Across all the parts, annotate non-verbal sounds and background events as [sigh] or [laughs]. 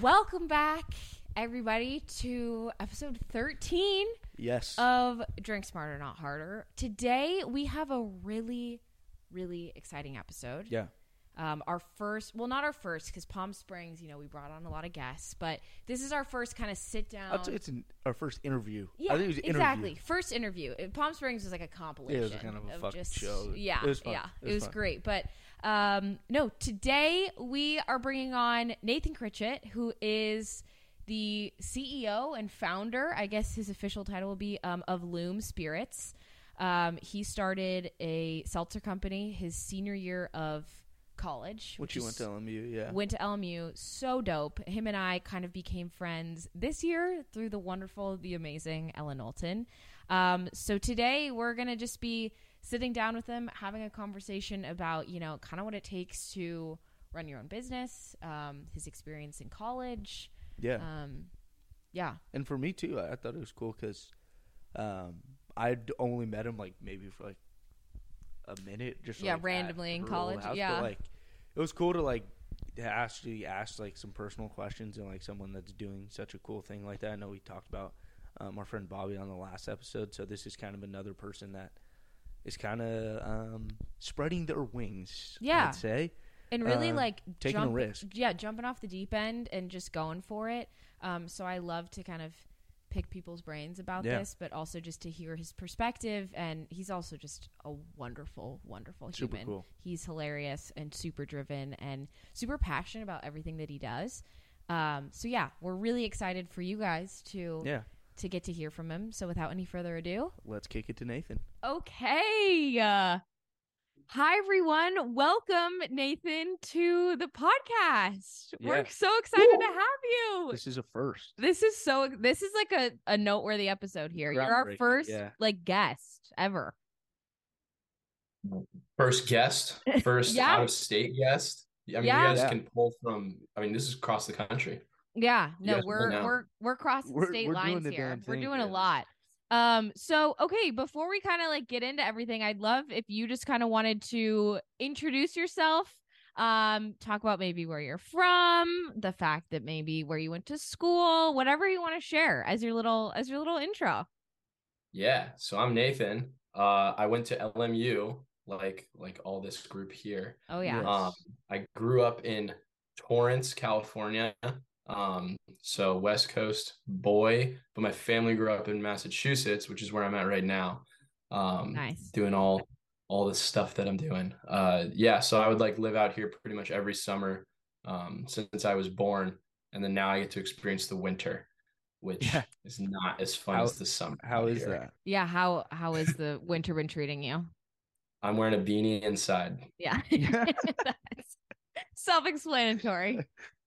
Welcome back, everybody, to episode 13 Yes. of Drink Smarter, Not Harder. Today, we have a really, really exciting episode. yeah. Um, our first, well, not our first, because Palm Springs, you know, we brought on a lot of guests, but this is our first kind of sit down. I'd say it's an, our first interview. Yeah, I think it was an exactly. interview. First interview. Uh, Palm Springs was like a compilation. kind of a fucking just, show. Yeah, It was fun. yeah, It it was was fun. great. But um, no, today we are bringing on Nathan Critchett, who is the CEO and founder. I guess his official title will be um, of LÜM Spirits. Um, he started a seltzer company his senior year of college, Which you is- went to LMU, yeah. went to LMU. So dope. Him and I kind of became friends this year through the wonderful, the amazing Ellen Knowlton. Um, so today we're gonna just be sitting down with him, having a conversation about you know kind of what it takes to run your own business, um, his experience in college. yeah. Um, yeah, and for me too, I, I thought it was cool because um, I'd only met him like maybe for like a minute, just Yeah, like, randomly in college, house, yeah. Like it was cool to like to actually ask like some personal questions and like someone that's doing such a cool thing like that. I know we talked about um, our friend Bobby on the last episode, so this is kind of another person that is kind of um, spreading their wings. Yeah. I'd say and really Uh, like taking a risk. Yeah, jumping off the deep end and just going for it. Um, so I love to kind of pick people's brains about Yeah. this, but also just to hear his perspective. And he's also just a wonderful, wonderful Super human. cool. He's hilarious and super driven and super passionate about everything that he does. Um, so yeah, we're really excited for you guys to yeah. To get to hear from him. So without any further ado, Let's kick it to Nathan. Okay. Uh, hi, everyone. Welcome, Nathan, to the podcast. We're so excited to have you. This is a first. This is so, this is like a, a noteworthy episode here. You're our first, yeah. like, guest ever. First guest, [laughs] first Yeah. out of state guest. I mean, Yeah. you guys Yeah. can pull from. I mean, this is across the country. Yeah. No, guys we're, now. we're, we're crossing We're- state we're lines here. We're doing a lot. Um, so okay, before we kind of like get into everything, I'd love if you just kind of wanted to introduce yourself, um, talk about maybe where you're from, the fact that maybe where you went to school, whatever you want to share as your little as your little intro. Yeah. So I'm Nathan. Uh, I went to LMU, like like all this group here. Oh yeah. Um, I grew up in Torrance, California. Um, so West Coast boy, but my family grew up in Massachusetts, which is where I'm at right now. Um, Nice. doing all all this stuff that I'm doing. Uh, yeah, so I would like live out here pretty much every summer um, since I was born, and then now I get to experience the winter, which Yeah. is not as fun How- as the summer. How is here. that? Yeah, how how is the [laughs] winter been treating you? I'm wearing a beanie inside. Yeah. [laughs] [laughs]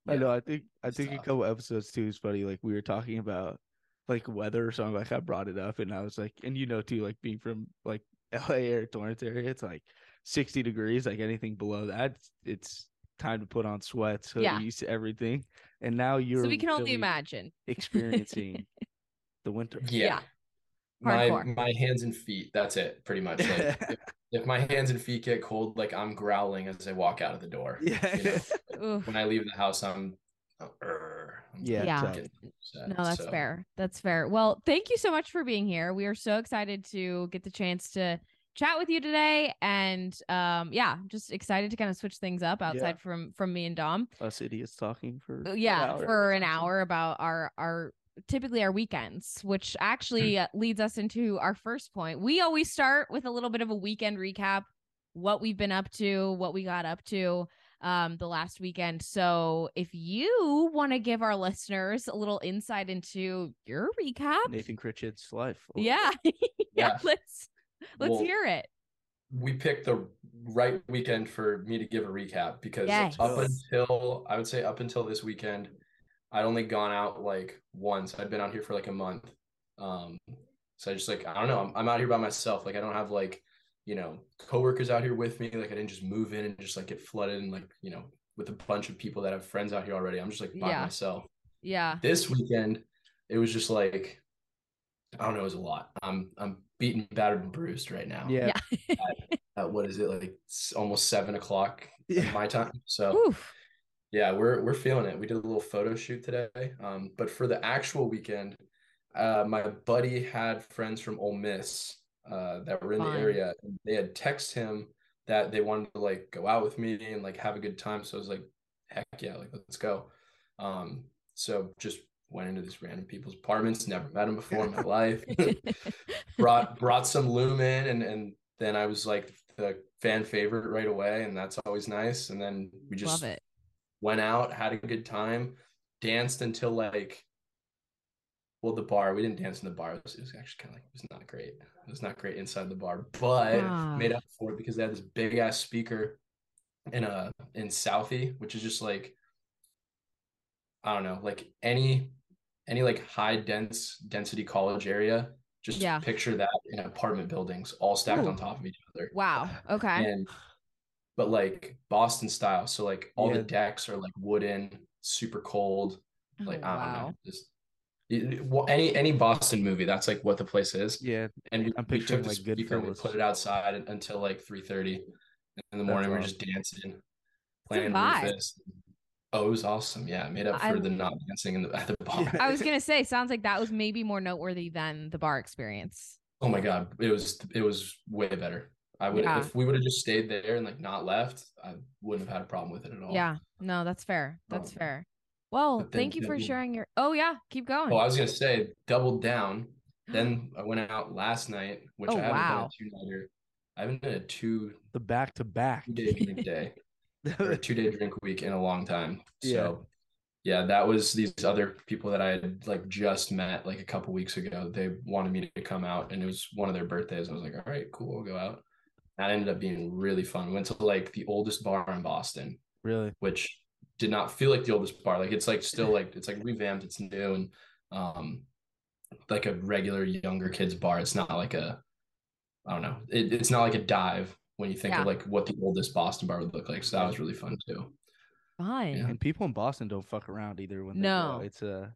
Yeah. I know. I think I it's think a couple episodes too is funny. Like we were talking about like weather, so I'm like I brought it up, and I was like, and you know too, like being from like [laughs] LA or Torrance area, it's like 60 degrees. Like anything below that, it's, it's time to put on sweats, Yeah. hoodies, everything. And now you're so we can only really imagine. experiencing [laughs] the winter. Yeah. Hardcore. My my hands and feet. That's it, pretty much. Like [laughs] if, if my hands and feet get cold, like I'm growling as I walk out of the door. Yeah. You know? [laughs] When I leave the house, I'm, I'm, Yeah, Yeah. upset, No, that's so. fair. That's fair. Well, thank you so much for being here. We are so excited to get the chance to chat with you today and um yeah, just excited to kind of switch things up outside from from me and Dom. Us idiots talking for an Yeah, hour. for an hour about our our typically our weekends, which actually uh, leads us into our first point. We always start with a little bit of a weekend recap, what we've been up to, what we got up to um the last weekend. So, if you want to give our listeners a little insight into your recap, Nathan Critchett's life. yeah. [laughs] yeah, Yeah. let's let's Well, hear it. we picked the right weekend for me to give a recap because Yes. up until I would say up until this weekend, I'd only gone out like once. I'd been out here for like a month. Um, so I just like I don't know. I'm, I'm out here by myself. Like I don't have like you know coworkers out here with me. Like I didn't just move in and just like get flooded and like you know with a bunch of people that have friends out here already. I'm just like by Yeah. myself. Yeah. This weekend, it was just like I don't know. It was a lot. I'm I'm beaten, battered, and bruised right now. Yeah. [laughs] At what is it like? s- almost seven o'clock Yeah. my time. So Oof. Yeah, we're we're feeling it. We did a little photo shoot today. Um, but for the actual weekend, uh, my buddy had friends from Ole Miss uh, that were in Fun. the area. And they had texted him that they wanted to like go out with me and like have a good time. So I was like, heck yeah, like let's go. Um, so just went into these random people's apartments, never met them before in my life. [laughs] brought brought some lumen and and then I was like the fan favorite right away, and that's always nice. And then we just Love it. Went out, had a good time, danced until like well, the bar. We didn't dance in the bar. It was, it was actually kind of like it was not great. It was not great inside the bar, but Ah. made up for it because they had this big ass speaker in a in Southie, which is just like I don't know, like any any like high dense density college area. Just Yeah. picture that in apartment buildings, all stacked Ooh. on top of each other. Wow. Okay. And but like Boston style. So like all Yeah. the decks are like wooden, super cold. Like Oh, I don't wow. know. Just it- it- well, any any Boston movie, that's like what the place is. Yeah, And we, I'm we took the like, speaker and we Goodfellas. put it outside until like three thirty in the That's morning. We're just dancing, playing vibe. Rufus. Oh, it was awesome. Yeah, made up I- for the not dancing in the at the [laughs] bar. Yeah. I was gonna say, sounds like that was maybe more noteworthy than the bar experience. Oh my god, it was it was way better. I would Yeah. if we would have just stayed there and like not left, I wouldn't have had a problem with it at all. Yeah. No, that's fair. That's Um, fair. Well, then- thank you for sharing your. Oh yeah, keep going. Oh, I was gonna say doubled down. Then [gasps] I went out last night, which Oh, I haven't wow. done a two nighter. I haven't done a two the back to back. two day drink day [laughs] or a two day drink week in a long time. Yeah. So yeah, that was these other people that I had like just met like a couple weeks ago. They wanted me to come out and it was one of their birthdays. I was like, all right, cool, we'll go out. That ended up being really fun. We went to like the oldest bar in Boston, Really? which did not feel like the oldest bar. Like it's like still [laughs] like it's like revamped, it's new and um like a regular younger kids bar. It's not like a I don't know. It, it's not like a dive when you think Yeah. of like what the oldest Boston bar would look like. So that was really fun too. Fine. Yeah. And people in Boston don't fuck around either when they No. go. It's a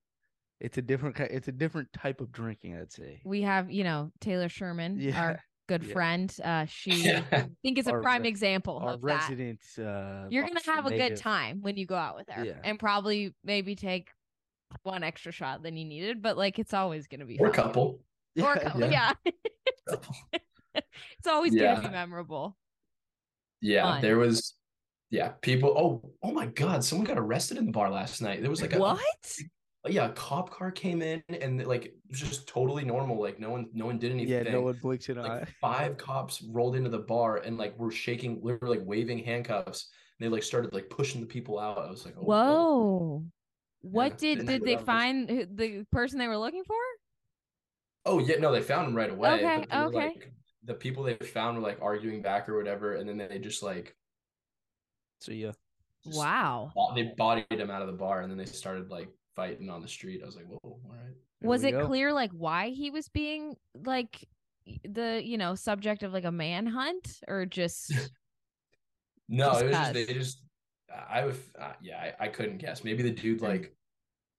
it's a different it's a different type of drinking, I'd say. We have, you know, Taylor Sherman, [laughs] Yeah. our good Yeah. friend. Uh, she [laughs] I think is a Our prime re- example of that. uh You're gonna have a good time when you go out with her, Yeah. and probably maybe take one extra shot than you needed. But like, it's always gonna be Or fun. couple. [laughs] or a couple, yeah. [laughs] Couple. it's always gonna be memorable. Yeah, Fun. there was yeah, people oh oh my god, someone got arrested in the bar last night. There was like a what? Yeah, a cop car came in and like it was just totally normal. Like no one no one did anything. Yeah, no one blinks an eye. like five cops rolled into the bar and like were shaking, they were like waving handcuffs. And they like started like pushing the people out. I was like, oh, Whoa. What Yeah, did didn't did they that was- find the person they were looking for? Oh yeah, no, they found him right away. Okay, but they were, okay. like, the people they found were like arguing back or whatever, and then they just like So yeah. Wow. bo- they bodied him out of the bar, and then they started like fighting on the street. I was like, whoa, all right. Was it go. clear like why he was being like the you know subject of like a manhunt or just [laughs] No, Just it was just they just I would uh, yeah I, I couldn't guess. Maybe the dude like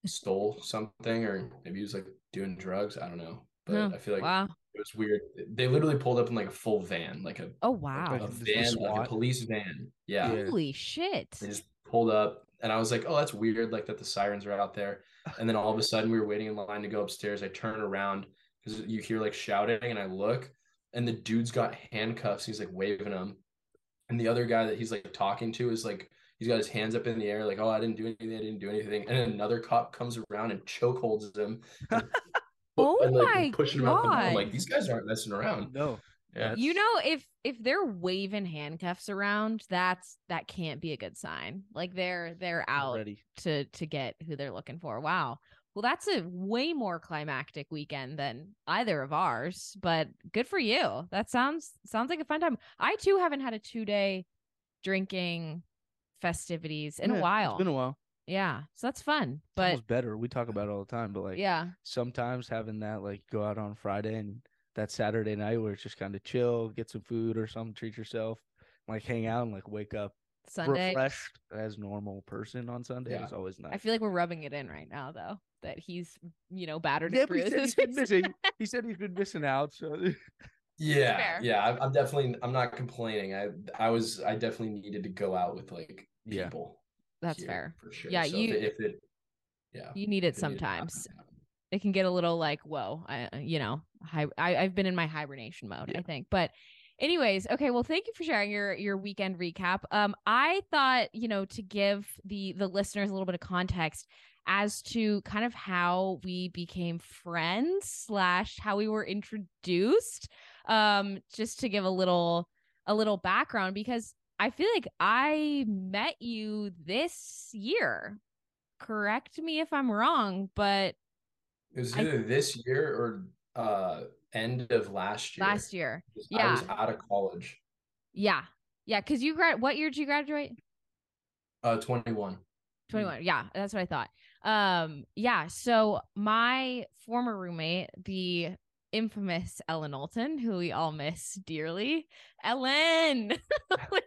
stole something, or maybe he was like doing drugs. I don't know, but Huh, I feel like wow it was weird. They literally pulled up in like a full van, like a, oh wow Like a the van, like a police van. Yeah. Yeah. holy shit They just pulled up, and I was like, "Oh, that's weird." Like that the sirens are out there, and then all of a sudden we were waiting in line to go upstairs. I turn around because you hear like shouting, and I look, and the dude's got handcuffs. He's like waving them, and the other guy that he's like talking to is like he's got his hands up in the air, like, "Oh, I didn't do anything. I didn't do anything." And then another cop comes around and choke holds him. [laughs] and- Oh and, like, my pushing him out the door. I'm God. like, these guys aren't messing around. No. Yeah. you know if if they're waving handcuffs around that's that can't be a good sign like they're they're out Already. to to get who they're looking for wow well that's a way more climactic weekend than either of ours but good for you that sounds sounds like a fun time i too haven't had a two day drinking festivities in Yeah, a while It's been a while. yeah so that's fun It's but almost better. We talk about it all the time, but like yeah sometimes having that like go out on Friday and that Saturday night where it's just kind of chill, get some food or something, treat yourself, like hang out and like wake up sunday refreshed as normal person on Sunday Yeah. is always nice. i feel like we're rubbing it in right now though that he's you know battered yeah, and he said bruised he's [laughs] been missing. He said he's been missing out. So [laughs] Yeah, Fair. yeah. I'm, I'm definitely. I'm not complaining. I I was. I definitely needed to go out with like Yeah. people. That's here, fair. for sure. Yeah, So you- if it, if it yeah, You need it if it sometimes. it can get a little like whoa i uh, you know hi- I, i've been in my hibernation mode i think. But anyways okay well thank you for sharing your your weekend recap. Um i thought you know to give the the listeners a little bit of context as to kind of how we became friends slash how we were introduced um just to give a little a little background because i feel like i met you this year. Correct me if i'm wrong but It was I- either this year or uh end of last year. last year. 'cause I was yeah. out of college. Yeah. Yeah. Cause you grad what year did you graduate? Uh 21. 21. Yeah, that's what I thought. Um, yeah. So my former roommate, the infamous Ellen Knowlton, who we all miss dearly. Ellen, [laughs] we,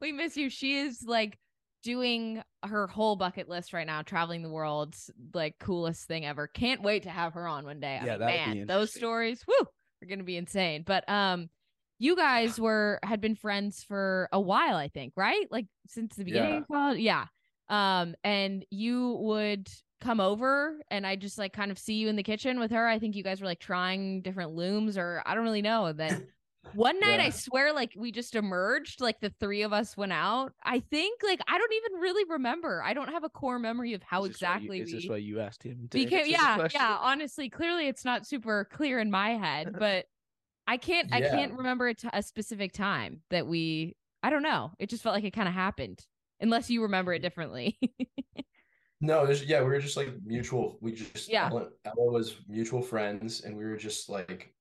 we miss you. She is like doing her whole bucket list right now, traveling the world, like coolest thing ever. Can't wait to have her on one day. I Yeah, mean, man, those stories, woo, are gonna be insane. But um, you guys [sighs] were had been friends for a while, I think, right? Like since the beginning Yeah. of college. Yeah. Um, and you would come over and I just like kind of see you in the kitchen with her. I think you guys were like trying different LÜMs or I don't really know. Then [laughs] one night I swear like we just emerged, like the three of us went out. I think like I don't even really remember. I don't have a core memory of how Is this why you- exactly is this we why you asked him? To became yeah, yeah. Honestly, clearly it's not super clear in my head, [laughs] but I can't I can't remember a, t- a specific time that we I don't know. It just felt like it kind of happened. Unless you remember it mm. differently. [laughs] No, there's yeah, we were just like mutual. We just Yeah. Ella was mutual friends, and we were just like,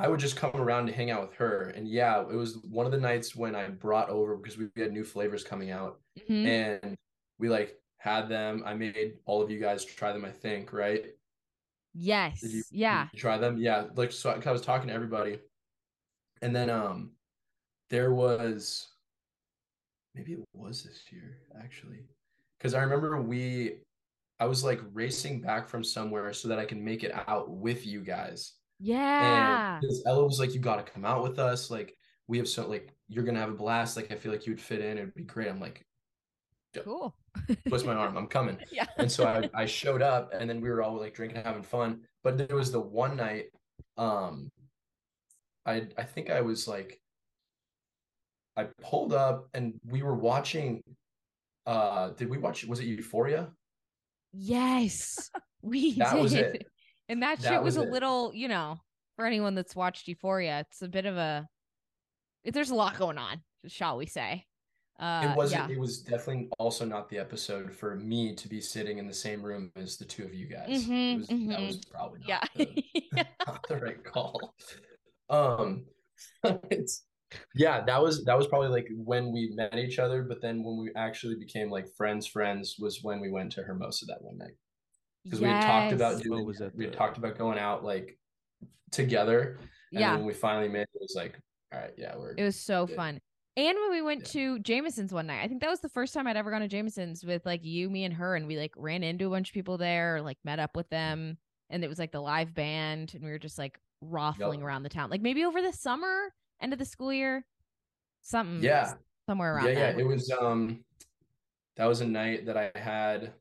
I would just come around to hang out with her, and yeah, it was one of the nights when I brought over because we had new flavors coming out, Mhm. and we like had them. I made all of you guys try them. I think right. Yes. You, yeah. you try them? Yeah. Like so, I was talking to everybody, and then um, there was maybe it was this year actually, because I remember we, I was like racing back from somewhere so that I can make it out with you guys, Yeah. and Ella was like, "You got to come out with us. Like we have so like you're gonna have a blast. Like I feel like you'd fit in. It'd be great." I'm like, Cool. twist my arm. I'm coming. [laughs] Yeah. and so I, I showed up and then we were all like drinking having fun but there was the one night um i i think i was like i pulled up and we were watching uh did we watch was it euphoria Yes. We That did. was it. And that, That shit was, was a little, you know, for anyone that's watched Euphoria, it's a bit of a there's a lot going on, shall we say. Uh it wasn't yeah. it was definitely also not the episode for me to be sitting in the same room as the two of you guys Mhm, it was, that was probably not, Yeah. the, [laughs] [laughs] not the right call um [laughs] it's yeah that was that was probably like when we met each other but then when we actually became like friends friends was when we went to hermosa that one night because we had talked about doing was that we had talked about going out like together and Yeah. when we finally met it was like all right yeah we're It was so Yeah. fun. And when we went Yeah. to Jameson's one night, I think that was the first time I'd ever gone to Jameson's with like you, me, and her, and we like ran into a bunch of people there, or like met up with them, and it was like the live band, and we were just like raffling around the town, like maybe over the summer, end of the school year, something, yeah somewhere around yeah yeah it was um that was a night that i had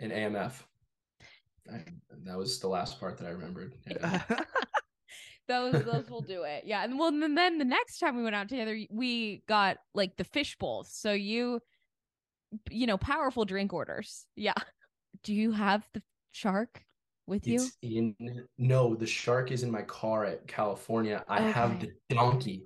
an amf I, that was the last part that i remembered yeah. [laughs] those those will do it. Yeah. And well, and then the next time we went out together, we got like the fish bowls. So you, you know, powerful drink orders. Yeah. Do you have the shark with you? It's in no, the shark is in my car at California. I have the donkey.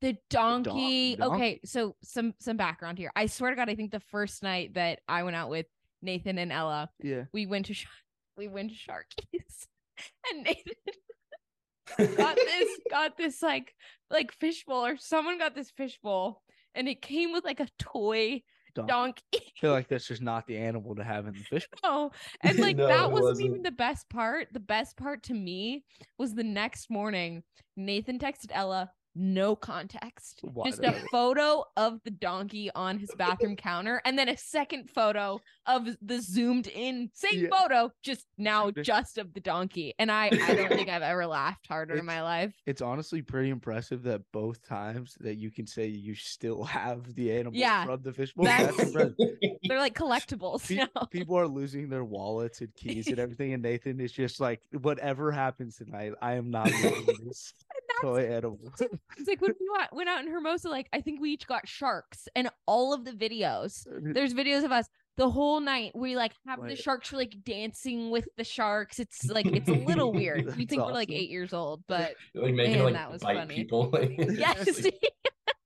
The donkey. donkey. Okay, so some some background here. I swear to God, I think the first night that I went out with Nathan and Ella, yeah. we went to Sh- we went Sharkies, [laughs] and Nathan [laughs] got this got this like like fishbowl or someone got this fishbowl, and it came with like a toy Donkey. donkey. I feel like that's just not the animal to have in the fish. [laughs] Oh, and like No, that wasn't, even wasn't. the best part. The best part to me was the next morning. Nathan texted Ella, no context. Why Just a photo of the donkey on his bathroom counter and then a second photo of the zoomed in same Yeah. photo, just now Just- just of the donkey. And I I don't think [laughs] I've ever laughed harder in my life. It's honestly pretty impressive that both times that you can say you still [laughs] have the animal Yeah, from the fishbowl. that's- That's. [laughs] They're like collectibles Pe- now. People are losing their wallets and keys and everything, and Nathan is just like, whatever happens tonight, I am not this toy animal. It's [laughs] like when we went out in Hermosa, like I think we each got sharks, and all of the videos. There's videos of us the whole night. We like have the Like- sharks like dancing with the sharks. It's like it's a little [laughs] weird. We That's think we're like eight years old, [laughs] but like making Man, like that was bite funny. people. Like, yes, it's like-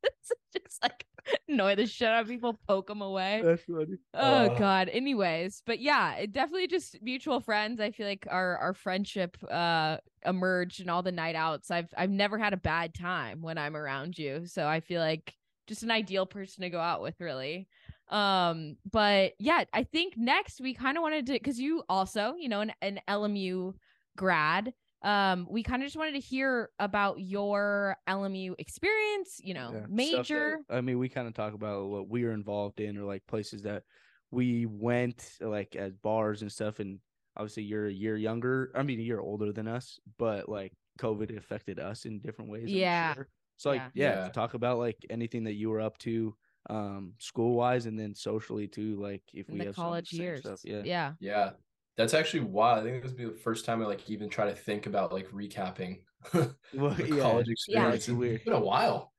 it's just like annoy the shit out of people, poke them away. That's funny. Oh Uh. God. Anyways, but yeah, definitely just mutual friends. I feel like our our friendship uh emerged and all the night outs. I've I've never had a bad time when I'm around you. So I feel like just an ideal person to go out with, really. Um, but yeah, I think next we kind of wanted to because you also, you know, an, an LMU grad. Um, we kind of just wanted to hear about your LMU experience, you know, Yeah, stuff that- major. I mean, we kind of talk about what we were involved in, or like places that we went, like as bars and stuff. And obviously, you're a year younger. I mean, a year older than us, but like COVID affected us in different ways. Yeah. sure. So like, Yeah. yeah, Yeah. talk about like anything that you were up to, um, school wise, and then socially too. Like if in we the have college same years. stuff. Yeah. yeah. Yeah. That's actually wild. I think this would be the first time I like even try to think about like recapping [laughs] Well, the yeah. college Yeah. experience. It's. It's been a while.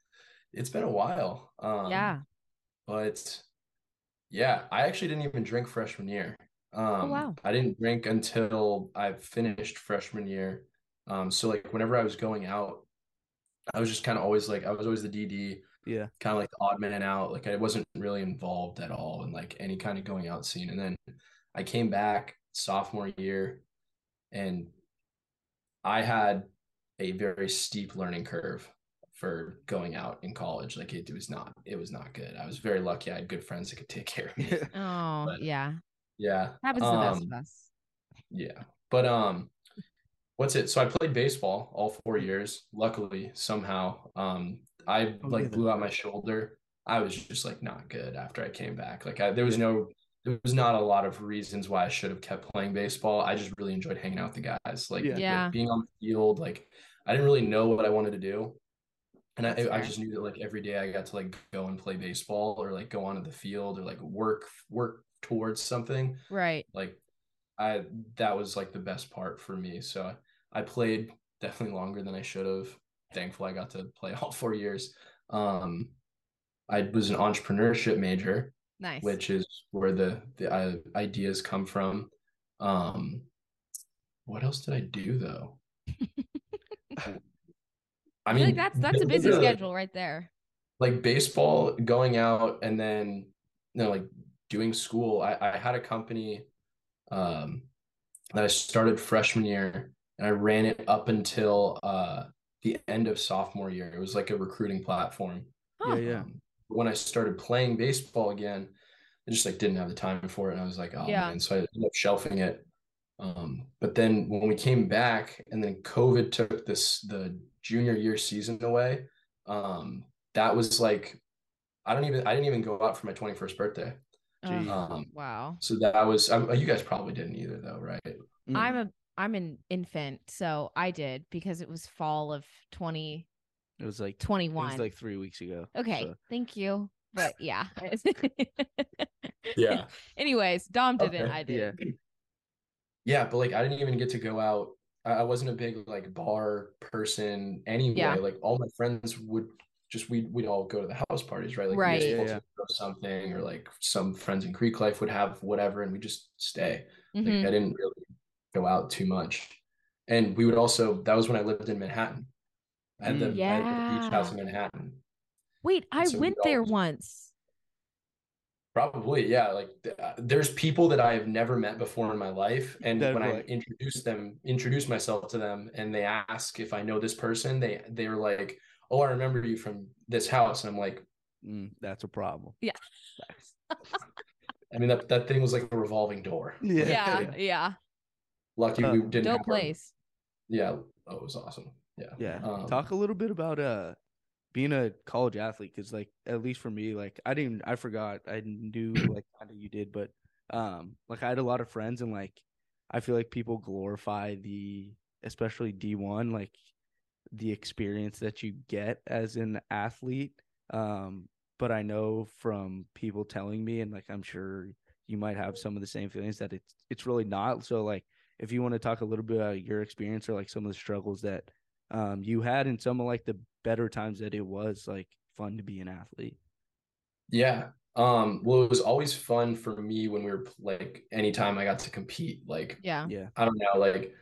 It's been a while. Um yeah. but yeah, I actually didn't even drink freshman year. Um wow. I didn't drink until I finished freshman year. Um so like whenever I was going out, I was just kind of always like I was always the DD, Yeah. kind of like the odd man out. Like I wasn't really involved at all in like any kind of going out scene. And then I came back sophomore year and I had a very steep learning curve for going out in college. Like it, was not, it was not good. I was very lucky. I had good friends that could take care of me. [laughs] Oh, But- yeah. Yeah. Happens to the best um, of us. Yeah. But um what's it? So I played baseball all four years. Luckily, somehow. Um I Oh, like blew out my shoulder. I was just like not good after I came back. Like I, there was no there was not a lot of reasons why I should have kept playing baseball. I just really enjoyed hanging out with the guys. Like, Yeah. like, being on the field, like I didn't really know what I wanted to do. And I, That's I fair. just knew that like every day I got to like go and play baseball or like go onto the field or like work work towards something Right. like i that was like the best part for me so i played definitely longer than i should have thankful i got to play all four years um i was an entrepreneurship major Nice. which is where the the uh, ideas come from um what else did i do though [laughs] I, feel like that's that's a busy [laughs] schedule right there. like baseball going out and then you know like doing school i, I had a company um that i started freshman year and i ran it up until uh the end of sophomore year it was like a recruiting platform Yeah, yeah. um, when i started playing baseball again i just like didn't have the time for it and i was like oh Yeah. man so i ended up shelving it um but then when we came back and then covid took this the junior year season away um that was like i don't even i didn't even go out for my 21st birthday. Um wow. so that was um, you guys probably didn't either though right Mm. I'm a I'm an infant, so I did because it was fall of 20 It was like it 2021. was like three weeks ago. okay, so- thank you. But yeah. yeah [laughs] Anyways, Dom didn't. Okay, I did. Yeah. [clears throat] yeah but like i didn't even get to go out i, I wasn't a big like bar person anyway Yeah. like all my friends would just we'd, we'd all go to the house parties right like Right. we'd Yeah, all yeah. something or like some friends in Greek life would have whatever and we just stay like Mhm. i didn't really go out too much and we would also that was when i lived in manhattan i had the, Mm. I had the beach house in manhattan Wait, I so went there all- once. Probably, yeah. Like th- uh, there's people that I have never met before in my life, and That when I like- introduce them, introduce myself to them, and they ask if I know this person, they they're like, "Oh, I remember you from this house," and I'm like, Mm, that's a problem. Yeah. [laughs] I mean that that thing was like a revolving door. [laughs] Yeah. Yeah, yeah. Lucky Uh, we didn't. Dope have our- place. yeah, oh, it was awesome. Yeah, Yeah. Um, Talk a little bit about uh being a college athlete because like at least for me like i didn't i forgot i knew [clears throat] like kind of you did but um like i had a lot of friends and like i feel like people glorify the especially d1 like the experience that you get as an athlete um but i know from people telling me and like i'm sure you might have some of the same feelings that it's it's really not. So like if you want to talk a little bit about your experience or like some of the struggles that um you had and some of like the better times that it was like fun to be an athlete. Yeah um well it was always fun for me when we were like anytime i got to compete like Yeah. yeah. I don't know like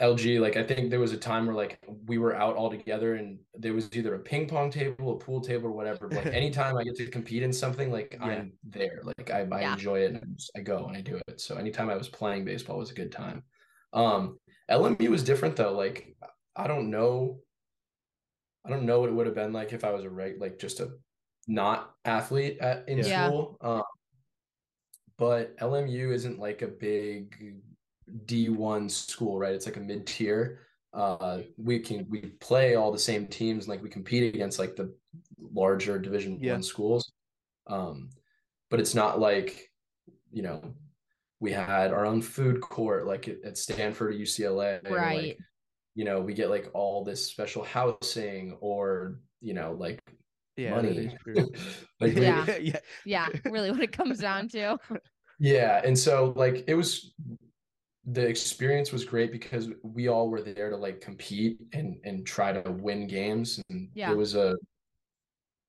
LG, like I think there was a time where like we were out all together and there was either a ping pong table, a pool table, or whatever. But like [laughs] anytime I get to compete in something, like Yeah. I'm there. Like I, I Yeah. enjoy it and I, just, I go and I do it. So anytime I was playing baseball was a good time. Um LMU was different though. Like I don't know. I don't know what it would have been like if I was a right like just a not athlete at in Yeah. school. Um but LMU isn't like a big D1 school, right? It's like a mid tier. Uh, we can we play all the same teams, like we compete against like the larger Division Yeah. One schools. Um, but it's not like you know we had our own food court like at, at Stanford or UCLA, or, Right. Like, you know, we get like all this special housing or you know like yeah money. is true. [laughs] like we- Yeah. [laughs] yeah Yeah. Really what it comes down to. [laughs] Yeah, and so like it was the experience was great because we all were there to like compete and and try to win games and Yeah. it was a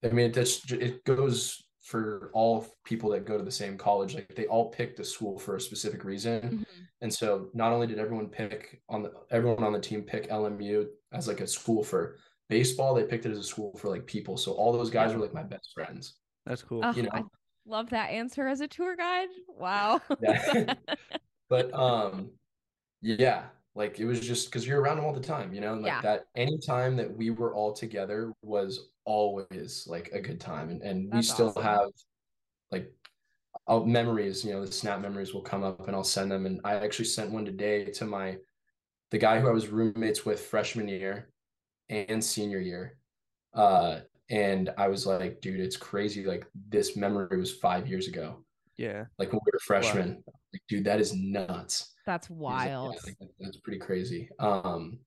I mean that's it goes for all people that go to the same college like they all picked a school for a specific reason Mhm. and so not only did everyone pick on the everyone on the team pick LMU as like a school for baseball they picked it as a school for like people so all those guys Yeah. were like my best friends that's cool Oh, you know I love that answer as a tour guide. Wow. Yeah. [laughs] [laughs] but um yeah like it was just because you're around them all the time you know and like Yeah. that any time that we were all together was always like a good time and, and we still awesome. have like I'll, memories you know the snap memories will come up and i'll send them and i actually sent one today to my the guy who i was roommates with freshman year and senior year uh and i was like dude it's crazy like this memory was five years ago yeah like when we were freshmen like dude that is nuts. That's He was like, "Yeah, wild. I think that- that's pretty crazy. Um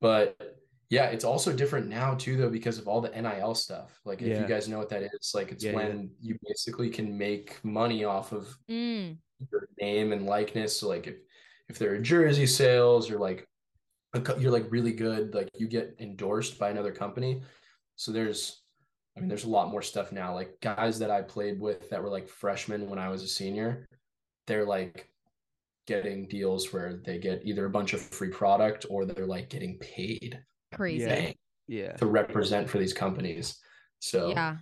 but yeah it's also different now too though because of all the NIL stuff. Like if you guys know what that is like it's Yeah, yeah. when you basically can make money off of Mm, your name and likeness. So like if if there are jersey sales or like you're like really good like you get endorsed by another company. So there's i mean there's a lot more stuff now. Like guys that i played with that were like freshmen when i was a senior they're like getting deals where they get either a bunch of free product or they're like getting paid crazy. Yeah. yeah to represent for these companies so Yeah.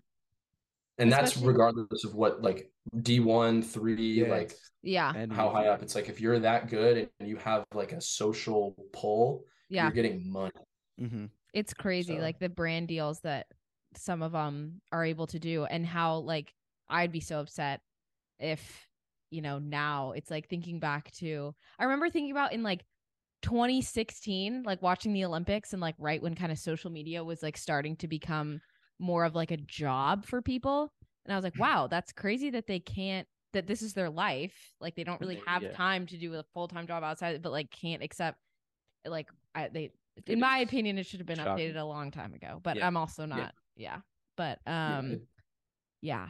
and that's Especially- regardless of what like d1 3 Yeah, like Yeah. and how high up it's like if you're that good and you have like a social pull Yeah. you're getting money mm-hmm. It's crazy, So- like the brand deals that some of them are able to do, and how like I'd be so upset if you know now it's like thinking back to I remember thinking about in like 2016, like watching the Olympics and like right when kind of social media was like starting to become more of like a job for people, and I was like, wow, that's crazy that they can't that this is their life, like they don't really have Yeah. time to do a full time job outside, but like can't accept like I, they It in my opinion it should have been shocking. updated a long time ago but Yeah. i'm also not yeah, but um yeah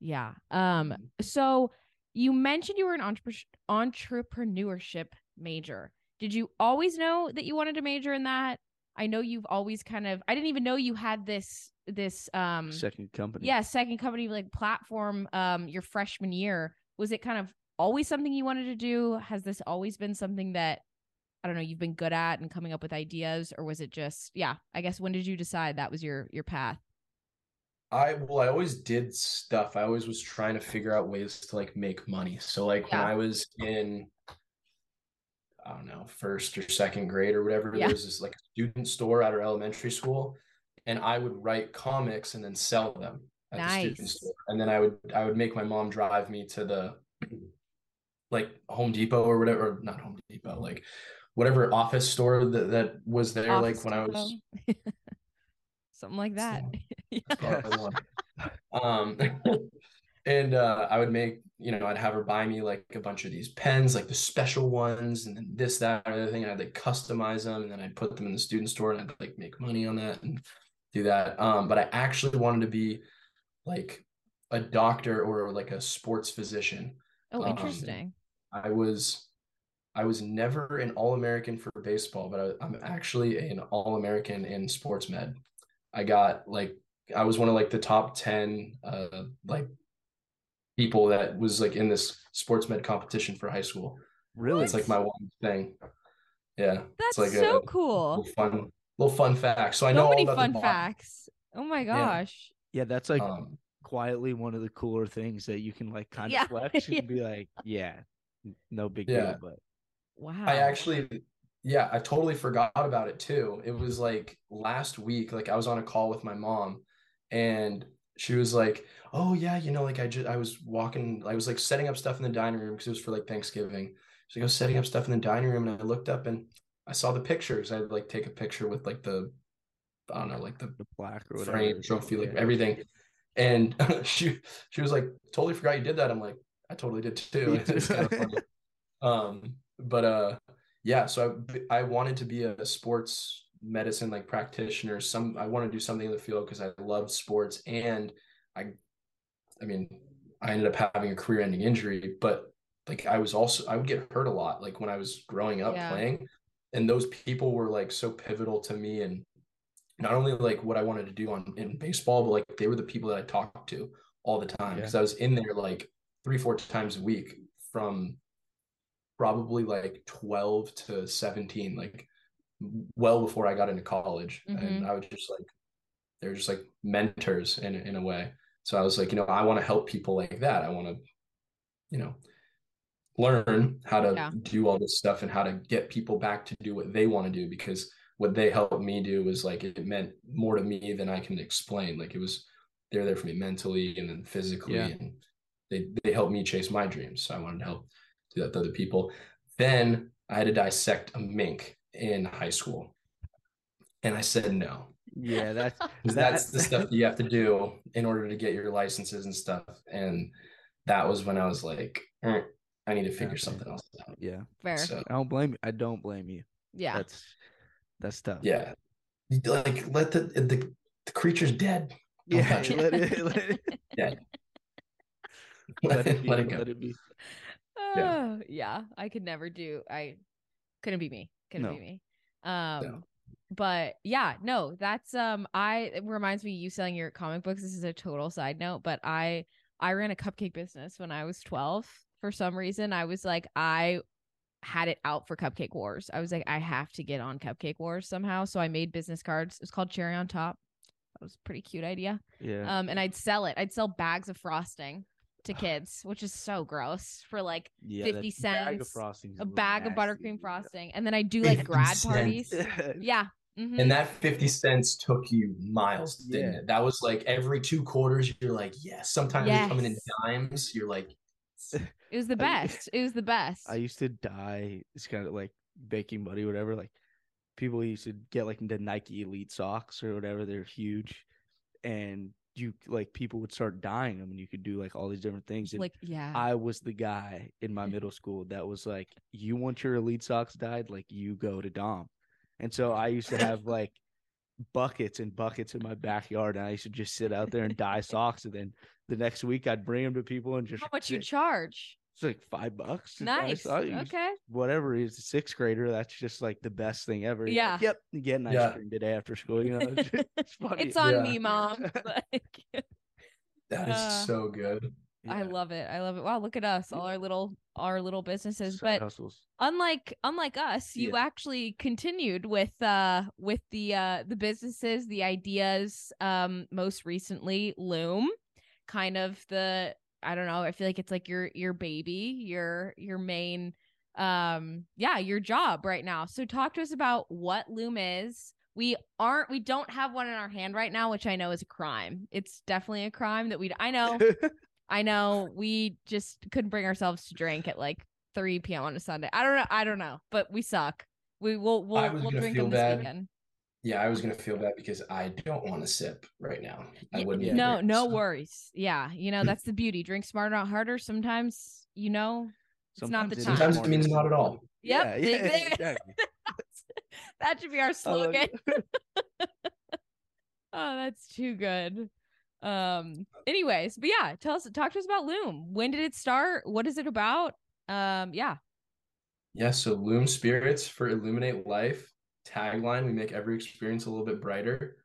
yeah um Mhm. so you mentioned you were an entrepre- entrepreneurship major. Did you always know that you wanted to major in that? I know you've always kind of i didn't even know you had this this um second company. yeah second company like platform um your freshman year. Was it kind of always something you wanted to do? Has this always been something that i don't know you've been good at and coming up with ideas or was it just yeah i guess when did you decide that was your your path i well i always did stuff. I always was trying to figure out ways to like make money. So like Yeah. when i was in i don't know first or second grade or whatever Yeah. there was this like student store at our elementary school and i would write comics and then sell them at the student store. And then i would i would make my mom drive me to the [clears throat] like home depot or whatever or not home depot like whatever office store that, that was there Office like when i was [laughs] something like that. [laughs] yeah. That's probably one. [laughs] Um, [laughs] and uh, I would make, you know, I'd have her buy me like a bunch of these pens, like the special ones, and then this, that, and other thing. And I'd like customize them, and then I'd put them in the student store, and I'd like make money on that and do that. Um, but I actually wanted to be like a doctor or like a sports physician. Oh, Um, interesting. I was I was never an All American for baseball, but I, I'm actually an All American in sports med. I got like I was one of like the top ten uh like people that was like in this sports med competition for high school. Really? It's like my one thing. Yeah, That's it's like so a cool. little fun little fun fact. So I know So all many fun facts. Oh my gosh. yeah, that's like Um, quietly one of the cooler things that you can like kind Yeah, of flex [laughs] yeah. and be like, yeah, no big Yeah. deal. But Wow. I actually, yeah, I totally forgot about it too. It was like last week, like I was on a call with my mom and she was like, Oh yeah, you know, like I just I was walking, I was like setting up stuff in the dining room because it was for like Thanksgiving. So I was setting up stuff in the dining room and I looked up and I saw the pictures. I'd like take a picture with like the I don't know, like the the plaque or whatever. frame, trophy, like yeah. everything. And [laughs] she she was like, totally forgot you did that. I'm like, I totally did too. [laughs] Too. it's kind of funny. [laughs] Um, but uh yeah, so I I wanted to be a sports medicine like practitioner. Some I want to do something in the field because I love sports and I I mean, I ended up having a career-ending injury, but like I was also I would get hurt a lot like when I was growing up Yeah. playing. And those people were like so pivotal to me and not only like what I wanted to do on in baseball, but like they were the people that I talked to all the time Yeah. because I was in there like three, four times a week from probably like 12 to 17, like well before I got into college. And mm-hmm. I would just like, they're just like mentors in, in a way. So I was like, you know, I want to help people like that. I want to, you know, learn how to Yeah. do all this stuff and how to get people back to do what they want to do because what they helped me do was like it meant more to me than I can explain. Like it was they're there for me mentally and then physically Yeah. and they they helped me chase my dreams. So I wanted to help do that other people. Then I had to dissect a mink in high school. And I said no. Yeah, that's [laughs] 'Cause that's the stuff that you have to do in order to get your licenses and stuff. And that was when I was like, "Eh, I need to figure Yeah. something else out. yeah. Fair. So I don't blame you. I don't blame you. yeah. That's that's tough. yeah. Like let the the, the creature's dead. Don't Yeah. touch it. Let it, let [laughs] Yeah. let it be. let it go. Let it be. Yeah. Oh, yeah. I could never do I couldn't be me. Couldn't No. be me. Um but yeah, no, that's um I it reminds me you selling your comic books. This is a total side note, but I I ran a cupcake business when I was 12 for some reason. I was like I had it out for Cupcake Wars. I was like I have to get on Cupcake Wars somehow, so I made business cards. It's called Cherry on Top. That was a pretty cute idea. Yeah. Um and I'd sell it. I'd sell bags of frosting to [sighs] kids, which is so gross for like yeah. 50 that bag of cents, frosting a little bag of nasty, buttercream yeah. frosting. And then I do like grad cents. parties. [laughs] Yeah. mhm. And that 50 cents took you miles, didn't Yeah. it? That was like every two quarters, you're like, yes. Sometimes they come in in dimes. You're like, It was the I- best. It was the best. I used to die. It's kind of like baking buddy, whatever. Like people used to get like the Nike Elite socks or whatever. They're huge, and you like people would start dying them, and you could do like all these different things. And like yeah. I was the guy in my [laughs] middle school that was like, "You want your Elite socks dyed? Like you go to Dom." And so I used to have [laughs] like buckets and buckets in my backyard, and I used to just sit out there and dye [laughs] socks, and then the next week I'd bring them to people and just How much you charge? It's like five bucks. to Nice. socks. You Okay. Whatever is a sixth grader, that's just like the best thing ever. You're like, Yeah. yep. You get an ice Yeah. cream today after school. You know, [laughs] it's, it's funny. It's on Yeah. me, mom. [laughs] Like, that is Uh, so good. I love it. I love it. Wow, look at us, all our little our little businesses. Side But hustles. unlike unlike us, you Yeah. actually continued with uh with the uh the businesses, the ideas. Um, most recently, LÜM, kind of the I don't know. I feel like it's like your your baby, your your main um yeah your job right now so talk to us about what LÜM is we aren't we don't have one in our hand right now which i know is a crime it's definitely a crime that we i know [laughs] I know we just couldn't bring ourselves to drink at like 3 p.m. on a Sunday. I don't know. I don't know, but we suck. We will we'll we'll drink them this bad. weekend. Yeah, I was gonna feel bad because I don't want to sip right now. I Y- wouldn't. Yeah. no, either, no so- worries. Yeah, you know that's the beauty. Drink smarter, not harder. Sometimes, you know, It's not the Sometimes time. Sometimes it means not at all. Yep, Yeah, they- yeah, exactly. [laughs] that should be our slogan. [laughs] [laughs] Oh, that's too good. Um. Anyways, but yeah, tell us, talk to us about LÜM. When did it start? What is it about? Um. Yeah. Yeah, so LÜM Spirits for Illuminate Life. Tagline, we make every experience a little bit brighter.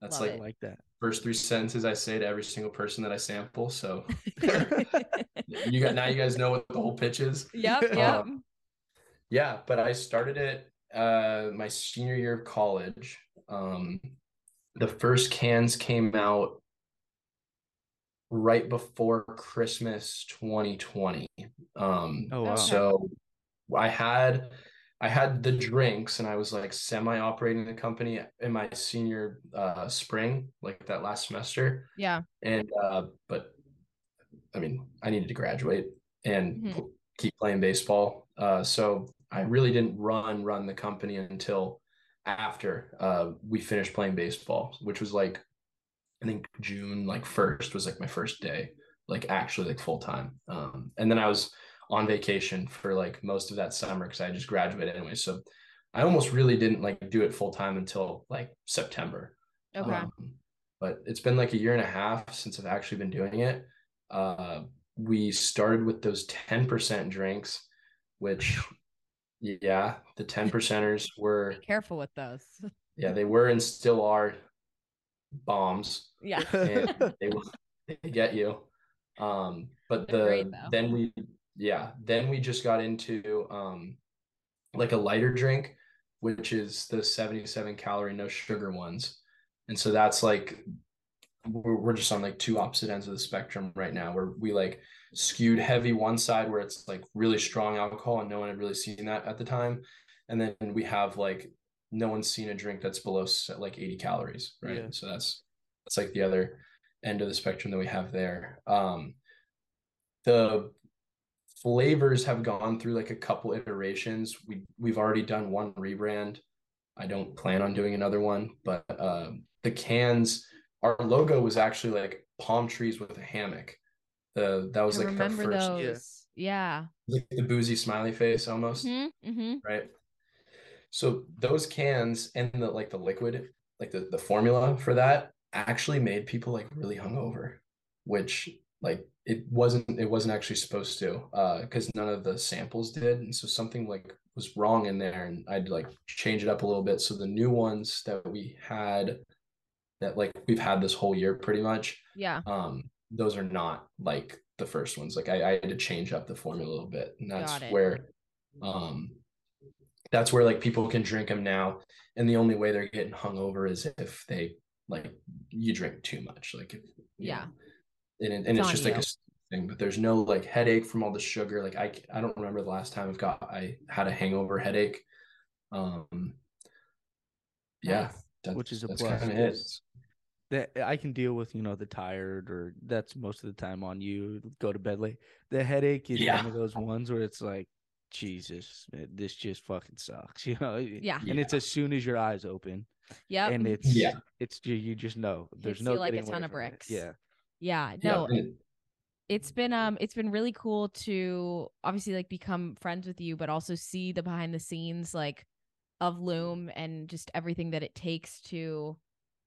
That's Love like like that. first three sentences I say to every single person that I sample. So [laughs] [laughs] you got now you guys know what the whole pitch is. yep. Yep. Um, Yeah, but I started it uh my senior year of college. Um the first cans came out right before Christmas 2020. Um Oh wow. so I had I had the drinks and I was like semi operating the company in my senior uh spring, like that last semester. yeah. And uh but I mean, I needed to graduate and Mhm. pl- keep playing baseball. Uh so I really didn't run run the company until after uh we finished playing baseball, which was like I think June like 1st was like my first day, like actually like full time. Um and then I was on vacation for like most of that summer because I just graduated anyway. So I almost really didn't like do it full time until like September. Okay. Um, but it's been like a year and a half since I've actually been doing it. Uh, we started with those 10% drinks, which, yeah, the [laughs] 10 percenters were, Careful with those. yeah, they were and still are bombs. Yeah. And [laughs] they will they get you. Um, but They're the great, then we, yeah, then we just got into um, like a lighter drink, which is the 77 calorie, no sugar ones. And so that's like we're, we're just on like two opposite ends of the spectrum right now where we like skewed heavy one side where it's like really strong alcohol and no one had really seen that at the time and then we have like no one's seen a drink that's below like 80 calories right Yeah. so that's that's like the other end of the spectrum that we have there um the flavors have gone through like a couple iterations we we've already done one rebrand i don't plan on doing another one but uh the cans our logo was actually like palm trees with a hammock. The that was I like our remember first those. Yeah. like the boozy smiley face almost, Mm-hmm. Mm-hmm. right? So those cans and the like the liquid, like the, the formula for that actually made people like really hungover, which like it wasn't it wasn't actually supposed to uh because none of the samples did and so something like was wrong in there and I'd like change it up a little bit so the new ones that we had that like we've had this whole year pretty much Yeah. um those are not like the first ones like I, I had to change up the formula a little bit and that's where um that's where like people can drink them now and the only way they're getting hungover is if they like you drink too much like if, Yeah. know, and, it- and It's it's on just like you. a s- thing but there's no like headache from all the sugar like i i don't remember the last time I've got I had a hangover headache um yeah Nice. that's, Which is a that's plus, kind of it that I can deal with, you know, the tired or that's most of the time on you. Go to bed late. The headache is Yeah. one of those ones where it's like, Jesus, man, this just fucking sucks, [laughs] you know. Yeah. And it's as soon as your eyes open, Yeah. and it's Yeah. it's you, you just know there's Hits no you like a ton of from it. bricks. Yeah, yeah. Yeah, No, it- it's been um it's been really cool to obviously like become friends with you but also see the behind the scenes like of LÜM and just everything that it takes to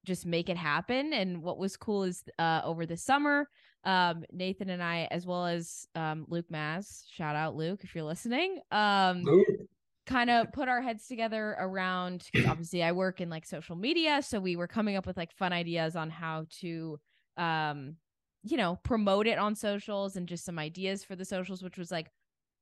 just make it happen and what was cool is uh over the summer um nathan and i as well as um luke maz shout out luke if you're listening um kind of put our heads together around because obviously I work in like social media, so we were coming up with like fun ideas on how to um you know promote it on socials and just some ideas for the socials which was like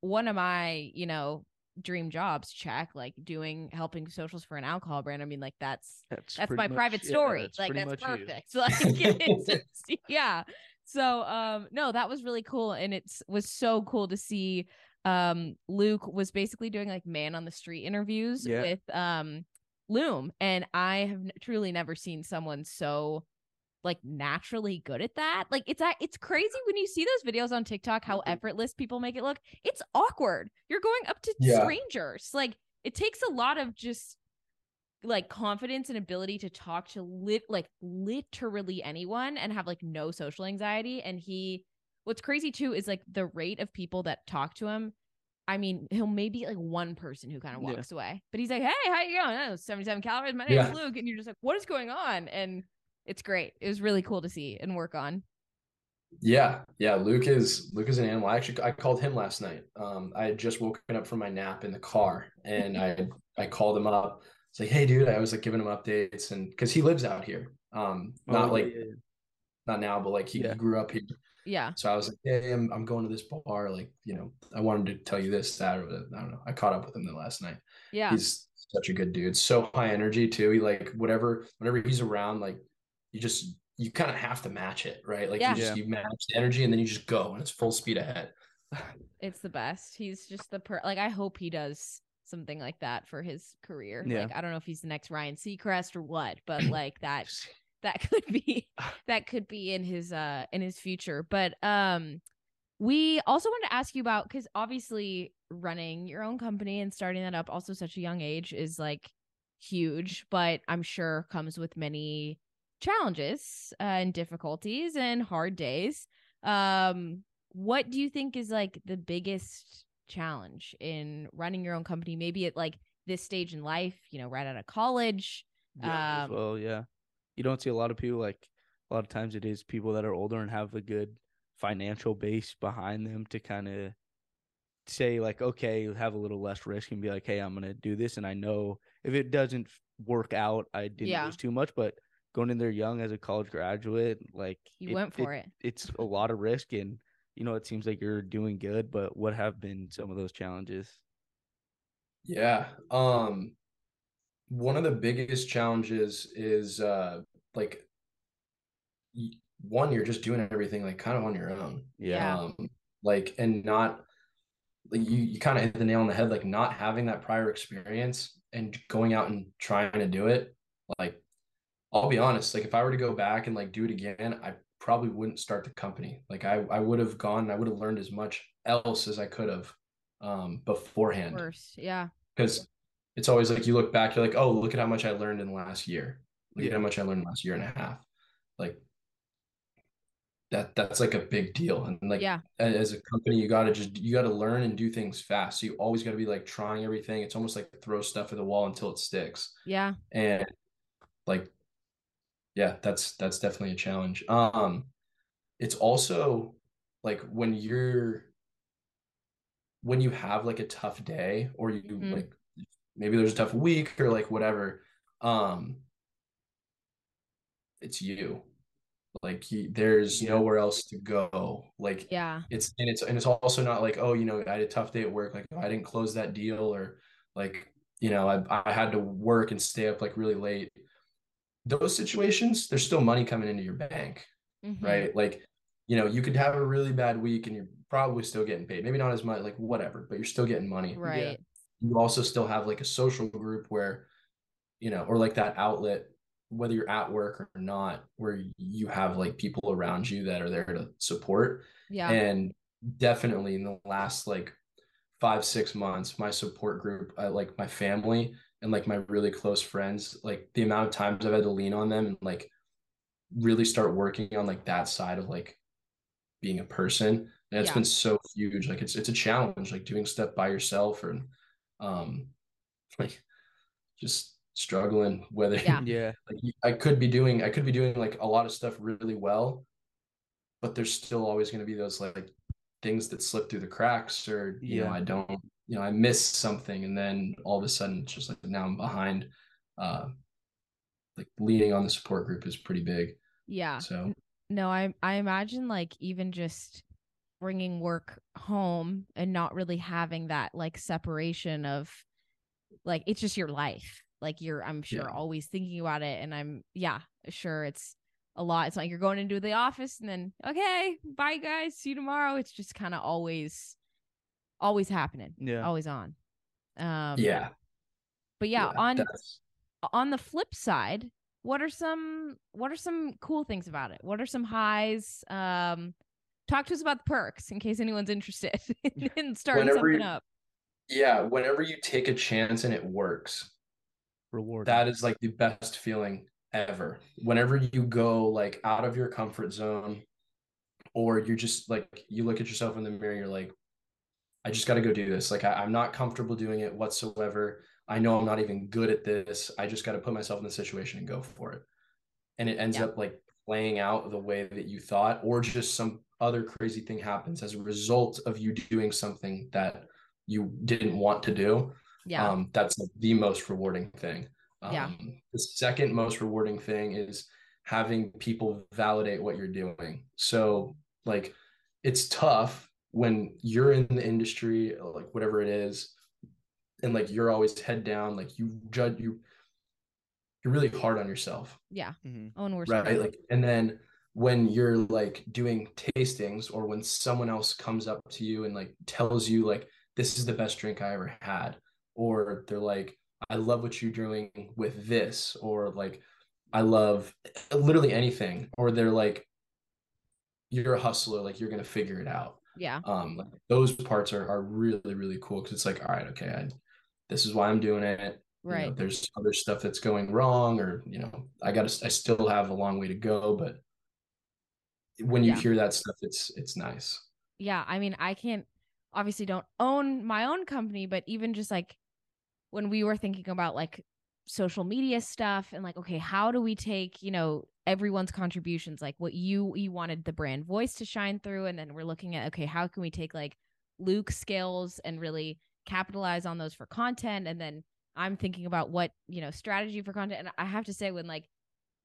one of my you know dream jobs check like doing helping socials for an alcohol brand i mean like that's that's that's my much- private yeah, story that's like that's much you. perfect like [laughs] it's just- yeah so um no that was really cool and it's was so cool to see um luke was basically doing like man on the street interviews Yeah. with um LÜM and i have n- truly never seen someone so like naturally good at that like it's it's crazy when you see those videos on tiktok how mm-hmm. effortless people make it look it's awkward you're going up to Yeah. strangers like it takes a lot of just like confidence and ability to talk to lit like literally anyone and have like no social anxiety and he what's crazy too is like the rate of people that talk to him I mean, he'll maybe like one person who kind of Yeah. walks away, but he's like, "Hey, how you going? Oh, 77 calories. My name's Yeah. Luke," and you're just like, "What is going on?" And it's great. It was really cool to see and work on. Yeah, yeah. Luke is Luke is an animal. I actually I called him last night. Um, I had just woken up from my nap in the car, and I I called him up. It's like, hey, dude. I was like giving him updates, and because he lives out here. Um, not Oh, like yeah, yeah. not now, but like he, he Yeah. grew up here. Yeah, So I was like, hey, I'm I'm going to this bar. Like, you know, I wanted to tell you this, that, or. I don't know. I caught up with him the last night. yeah, He's such a good dude. So high energy too. He like whatever whenever he's around, like you just you kind of have to match it, right? Like Yeah. you just you match the energy and then you just go and it's full speed ahead. [sighs] it's the best. He's just the per. Like, I hope he does something like that for his career. Yeah. Like, I don't know if he's the next Ryan Seacrest or what, but [clears throat] like that that could be [sighs] that could be in his uh in his future but um we also wanted to ask you about because obviously running your own company and starting that up also such a young age is like huge but i'm sure comes with many challenges uh, and difficulties and hard days um what do you think is like the biggest challenge in running your own company maybe at like this stage in life you know right out of college Yeah, Um, well, yeah. You don't see a lot of people like a lot of times it is people that are older and have a good financial base behind them to kind of say like, okay, have a little less risk and be like, hey, I'm gonna do this, and I know if it doesn't work out, I didn't Yeah. lose too much. But going in there young as a college graduate, like you went for it, It's a lot of risk, and you know it seems like you're doing good. But what have been some of those challenges? Yeah. Um one of the biggest challenges is uh like one you're just doing everything like kind of on your own. Yeah. Um like and not like you you kind of hit the nail on the head like not having that prior experience and going out and trying to do it like I'll be honest like if I were to go back and like do it again I probably wouldn't start the company like I I would have gone I would have learned as much else as I could have um beforehand worst yeah because it's always like you look back, you're like, oh, look at how much I learned in the last year. Look at how much I learned last year and a half. Like that that's like a big deal. And like yeah as a company, you gotta just you gotta learn and do things fast. So you always gotta be like trying everything. It's almost like throw stuff at the wall until it sticks. yeah And like yeah, that's that's definitely a challenge. Um it's also like when you're when you have like a tough day or you Mhm. like maybe there's a tough week or like whatever um it's you like you, there's Yeah. nowhere else to go like yeah it's and it's and it's also not like oh you know I had a tough day at work like I didn't close that deal or like you know I I had to work and stay up like really late those situations there's still money coming into your bank Mhm. right? Like, you know, you could have a really bad week and you're probably still getting paid. Maybe not as much, like whatever, but you're still getting money. right You also still have like a social group where, you know, or like that outlet, whether you're at work or not, where you have like people around you that are there to support. yeah And definitely in the last like five, six months, my support group, I, like my family and like my really close friends, like the amount of times I've had to lean on them and like really start working on like that side of like being a person. And it's Yeah. been so huge. Like it's it's a challenge, like doing stuff by yourself and um [laughs] like just struggling whether Yeah. [laughs] Yeah, like I could be doing I could be doing like a lot of stuff really well, but there's still always going to be those like things that slip through the cracks or you know Yeah. I don't you know I miss something and then all of a sudden it's just like now I'm behind. Uh, like leaning on the support group is pretty big. yeah So no i i imagine like even just bringing work home and not really having that like separation of like it's just your life like you're i'm sure Yeah. always thinking about it and i'm yeah sure it's a lot it's like you're going into the office and then okay bye guys see you tomorrow it's just kind of always always happening yeah. always on um yeah, but yeah, on on the flip side, what are some what are some cool things about it? What are some highs? Um talk to us about the perks in case anyone's interested [laughs] in, in starting Whenever something you- up. yeah. Whenever you take a chance and it works, reward. that is like the best feeling ever whenever you go like out of your comfort zone or you're just like you look at yourself in the mirror you're like i just got to go do this like I, i'm not comfortable doing it whatsoever i know i'm not even good at this i just got to put myself in the situation and go for it and it ends Yeah. up like playing out the way that you thought or just some other crazy thing happens as a result of you doing something that you didn't want to do Yeah. um, that's like the most rewarding thing. Um, Yeah. The second most rewarding thing is having people validate what you're doing. So, like, it's tough when you're in the industry, like whatever it is, and like you're always head down, like you judge you. You're really hard on yourself, yeah. Mhm. Own worst. right? critic. Like, and then when you're like doing tastings, or when someone else comes up to you and like tells you like this is the best drink I ever had, or they're like, I love what you're doing with this, or like, I love literally anything, or they're like, you're a hustler, like you're gonna figure it out. Yeah. Um, like, those parts are are really really cool because it's like, all right, okay, I, this is why I'm doing it. You know, Right. there's other stuff that's going wrong, or you know, I got to, I still have a long way to go, but when you Yeah. hear that stuff, it's it's nice. yeah i mean i can't obviously don't own my own company but even just like when we were thinking about like social media stuff and like okay how do we take you know everyone's contributions like what you you wanted the brand voice to shine through and then we're looking at okay how can we take like luke's skills and really capitalize on those for content and then i'm thinking about what you know strategy for content and i have to say when like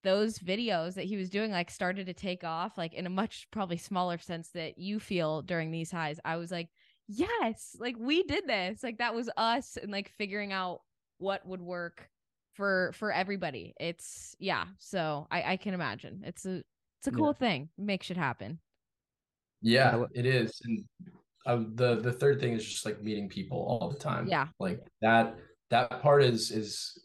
those videos that he was doing like started to take off like in a much probably smaller sense that you feel during these highs i was like yes like we did this. Like that was us and like figuring out what would work for for everybody it's yeah so i i can imagine it's a it's a Yeah. cool thing make shit happen Yeah, it is, and uh, the the third thing is just like meeting people all the time. Yeah. like that that part is is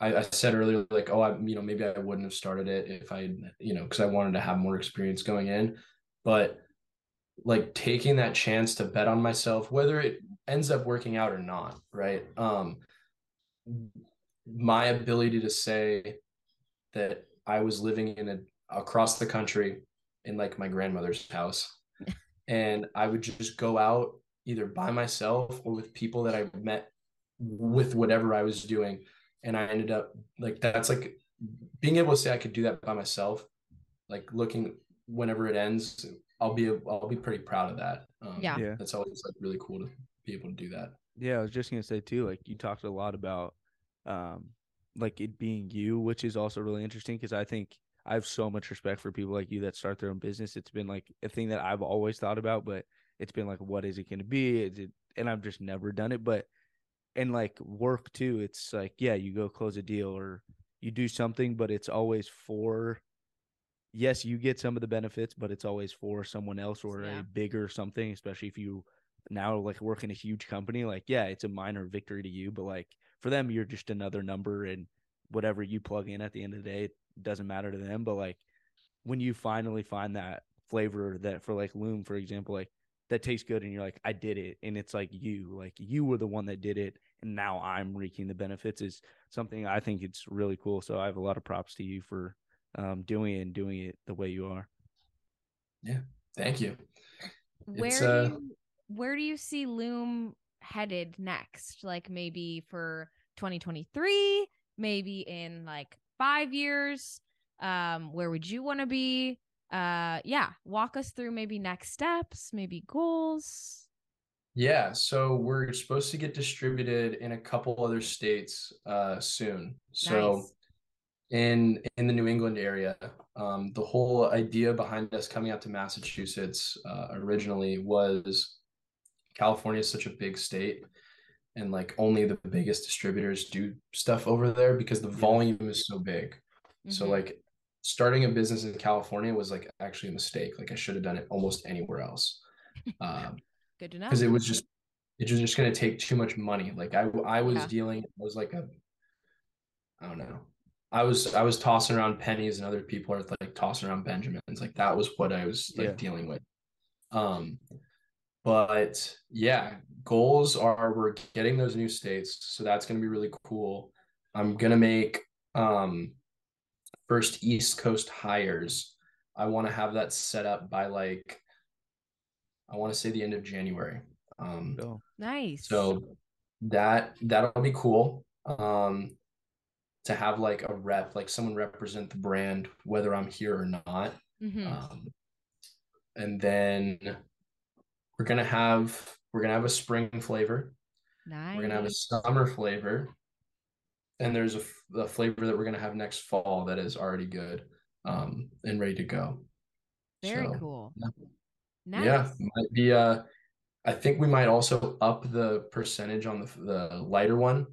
I, I said earlier like oh I you know maybe I wouldn't have started it if I you know because I wanted to have more experience going in, but like taking that chance to bet on myself whether it ends up working out or not right um my ability to say that I was living in a across the country in like my grandmother's house [laughs] and I would just go out either by myself or with people that I met with whatever I was doing and I ended up like that's like being able to say I could do that by myself like looking whenever it ends I'll be I'll be pretty proud of that um, Yeah. Yeah. that's always like really cool to be able to do that Yeah, I was just gonna say too. Like you talked a lot about, um, like it being you, which is also really interesting because I think I have so much respect for people like you that start their own business. It's been like a thing that I've always thought about, but it's been like, what is it gonna be? Is it? And I've just never done it. But and like work too, it's like yeah, you go close a deal or you do something, but it's always for. Yes, you get some of the benefits, but it's always for someone else or Yeah. a bigger something, especially if you now like work in a huge company like yeah it's a minor victory to you but like for them you're just another number and whatever you plug in at the end of the day it doesn't matter to them. But like when you finally find that flavor that for like LÜM for example like that tastes good and you're like i did it and it's like you like you were the one that did it and now i'm reaping the benefits is something i think it's really cool. So i have a lot of props to you for um, doing it and doing it the way you are. Yeah. thank you. Where It's, do uh, you, where do you see LÜM headed next like maybe for 2023 maybe in like five years um where would you want to be uh yeah walk us through maybe next steps maybe goals Yeah, so we're supposed to get distributed in a couple other states uh soon. So Nice. in in the New England area, um the whole idea behind us coming out to Massachusetts uh, originally was California is such a big state and like only the biggest distributors do stuff over there because the volume is so big. So Mhm. like starting a business in California was like actually a mistake. Like I should have done it almost anywhere else. [laughs] Um good to know because it was just it was just going to take too much money like i i was Yeah. dealing it was like a i don't know i was i was tossing around pennies and other people are like tossing around benjamins like that was what i was like Yeah. dealing with um but yeah goals are we're getting those new states so that's going to be really cool I'm gonna make um first East Coast hires. I want to have that set up by like I want to say the end of January. Um So, Nice. so that that'll be cool. Um to have like a rep, like someone represent the brand, whether I'm here or not. Mhm. Um, and then we're gonna have we're gonna have a spring flavor. nice. We're gonna have a summer flavor, and there's a flavor that we're gonna have next fall that is already good um, and ready to go. Very So, cool. yeah. Nice. Yeah, might be. Uh, I think we might also up the percentage on the the lighter one.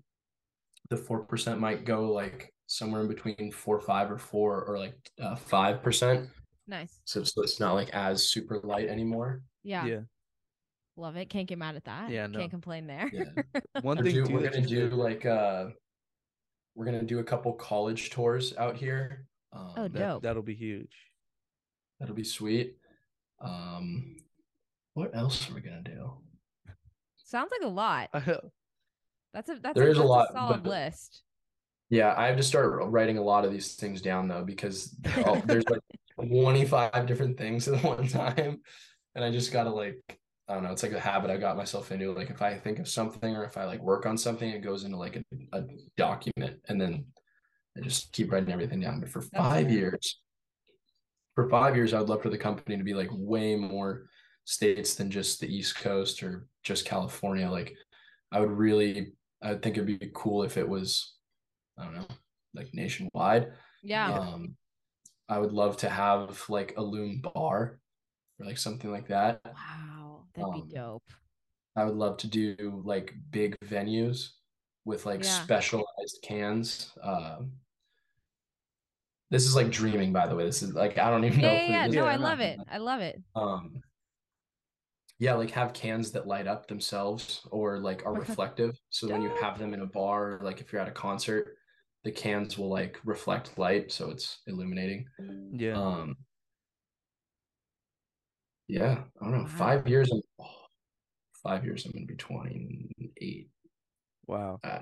The four percent might go like somewhere in between four five or four or like uh, five percent. Nice. So, so it's not like as super light anymore. Yeah. yeah. Love it. Can't get mad at that. Yeah, no. Can't complain there. Yeah. [laughs] One We're, thing do, we're gonna do like uh we're gonna do a couple college tours out here. Um, Oh, that- dope. that'll be huge. That'll be sweet. Um, what else are we gonna do? Sounds like a lot. I know. That's a that's There a, is a that's lot, solid but- list. Yeah, I have to start writing a lot of these things down though because oh, there's like [laughs] 25 different things at [laughs] one time, and I just gotta like I don't know. It's like a habit I got myself into. Like if I think of something or if I like work on something, it goes into like a, a document, and then I just keep writing everything down. But for five years, for five years, I would love for the company to be like way more states than just the East Coast or just California. Like I would really, I would think it'd be cool if it was, I don't know, like nationwide. Yeah. Um, I would love to have like a LÜM bar or like something like that. Wow. That'd um, be dope. I would love to do like big venues with like Yeah. specialized cans. Um, this is like dreaming, by the way. This is like I don't even know. Yeah, if yeah, yeah. No, I love it. I love it. Um, yeah, like have cans that light up themselves or like are [laughs] reflective. So when you have them in a bar, like if you're at a concert, the cans will like reflect light, so it's illuminating. Yeah. Um, yeah, I don't know. Wow. Five years. I'm, oh, five years. I'm gonna be 28. wow. Uh,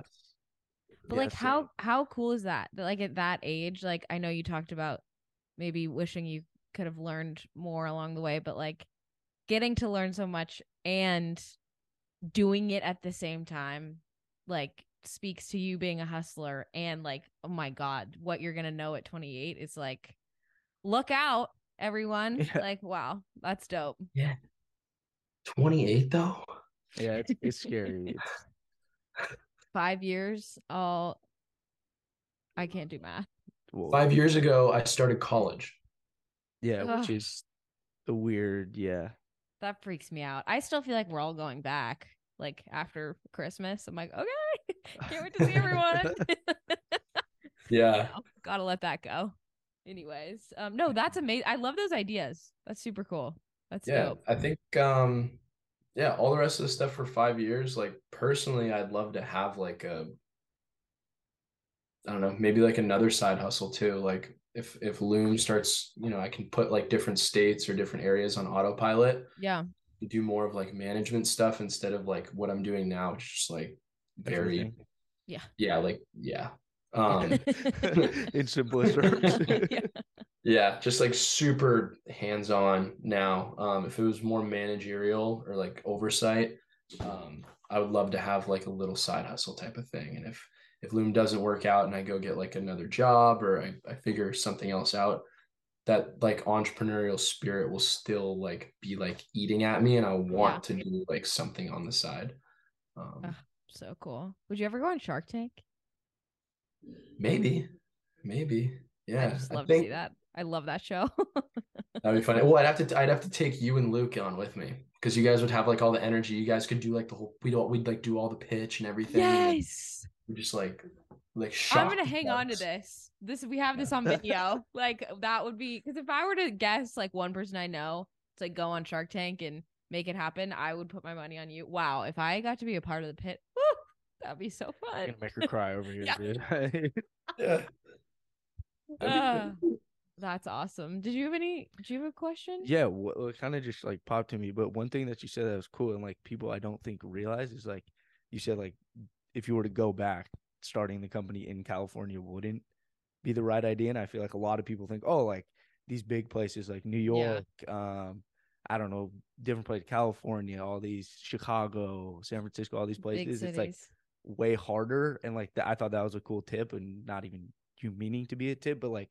But Yeah, like same. how how cool is that? That like at that age, like I know you talked about maybe wishing you could have learned more along the way, but like getting to learn so much and doing it at the same time, like speaks to you being a hustler and like, oh my God, what you're gonna know at 28 is like look out, everyone. Yeah. Like, wow, that's dope. yeah. 28 though. Yeah, it's it's scary. [laughs] It's, Five years, all I can't do math. whoa. Five years ago, I started college. Yeah, Ugh. which is the weird. Yeah. That freaks me out. I still feel like we're all going back, like after Christmas. I'm like, okay, [laughs] can't wait to see everyone. [laughs] Yeah. No, gotta let that go. Anyways, um, no, that's amazing. I love those ideas. That's super cool. That's yeah dope. i think um yeah all the rest of the stuff for five years like personally i'd love to have like a i don't know maybe like another side hustle too like if if LÜM starts you know i can put like different states or different areas on autopilot Yeah. do more of like management stuff instead of like what i'm doing now which is just like very Yeah. yeah like yeah um [laughs] In simplest terms. [laughs] Yeah. Yeah, just like super hands-on now. Um, if it was more managerial or like oversight, um, I would love to have like a little side hustle type of thing. And if if LÜM doesn't work out and I go get like another job or I, I figure something else out, that like entrepreneurial spirit will still like be like eating at me and I want to do like something on the side. Um, Ugh. So cool. Would you ever go on Shark Tank? Maybe, maybe. Yeah, I just I love think- to see that. I love that show. [laughs] That'd be funny. Well, I'd have to I'd have to take you and Luke on with me because you guys would have like all the energy. You guys could do like the whole we'd all we'd like do all the pitch and everything. and yes. we just like like I'm gonna hang on to this. This we have this on [laughs] video. like that would be because if I were to guess like one person I know to like go on Shark Tank and make it happen, I would put my money on you. Wow, if I got to be a part of the pit, woo, that'd be so I'm fun. gonna make her cry over here, [laughs] Yeah. dude. [laughs] Yeah. Uh, [laughs] that's awesome. Did you have any? Did you have a question? yeah, what, what kind of just like popped to me. But one thing that you said that was cool and like people I don't think realize is like you said like if you were to go back starting the company in California wouldn't be the right idea. And I feel like a lot of people think, oh, like these big places like New Yeah. York, um, I don't know, different places, California, all these Chicago, San Francisco, all these places. It's like cities. Way harder. And like that, I thought that was a cool tip and not even you meaning to be a tip, but like,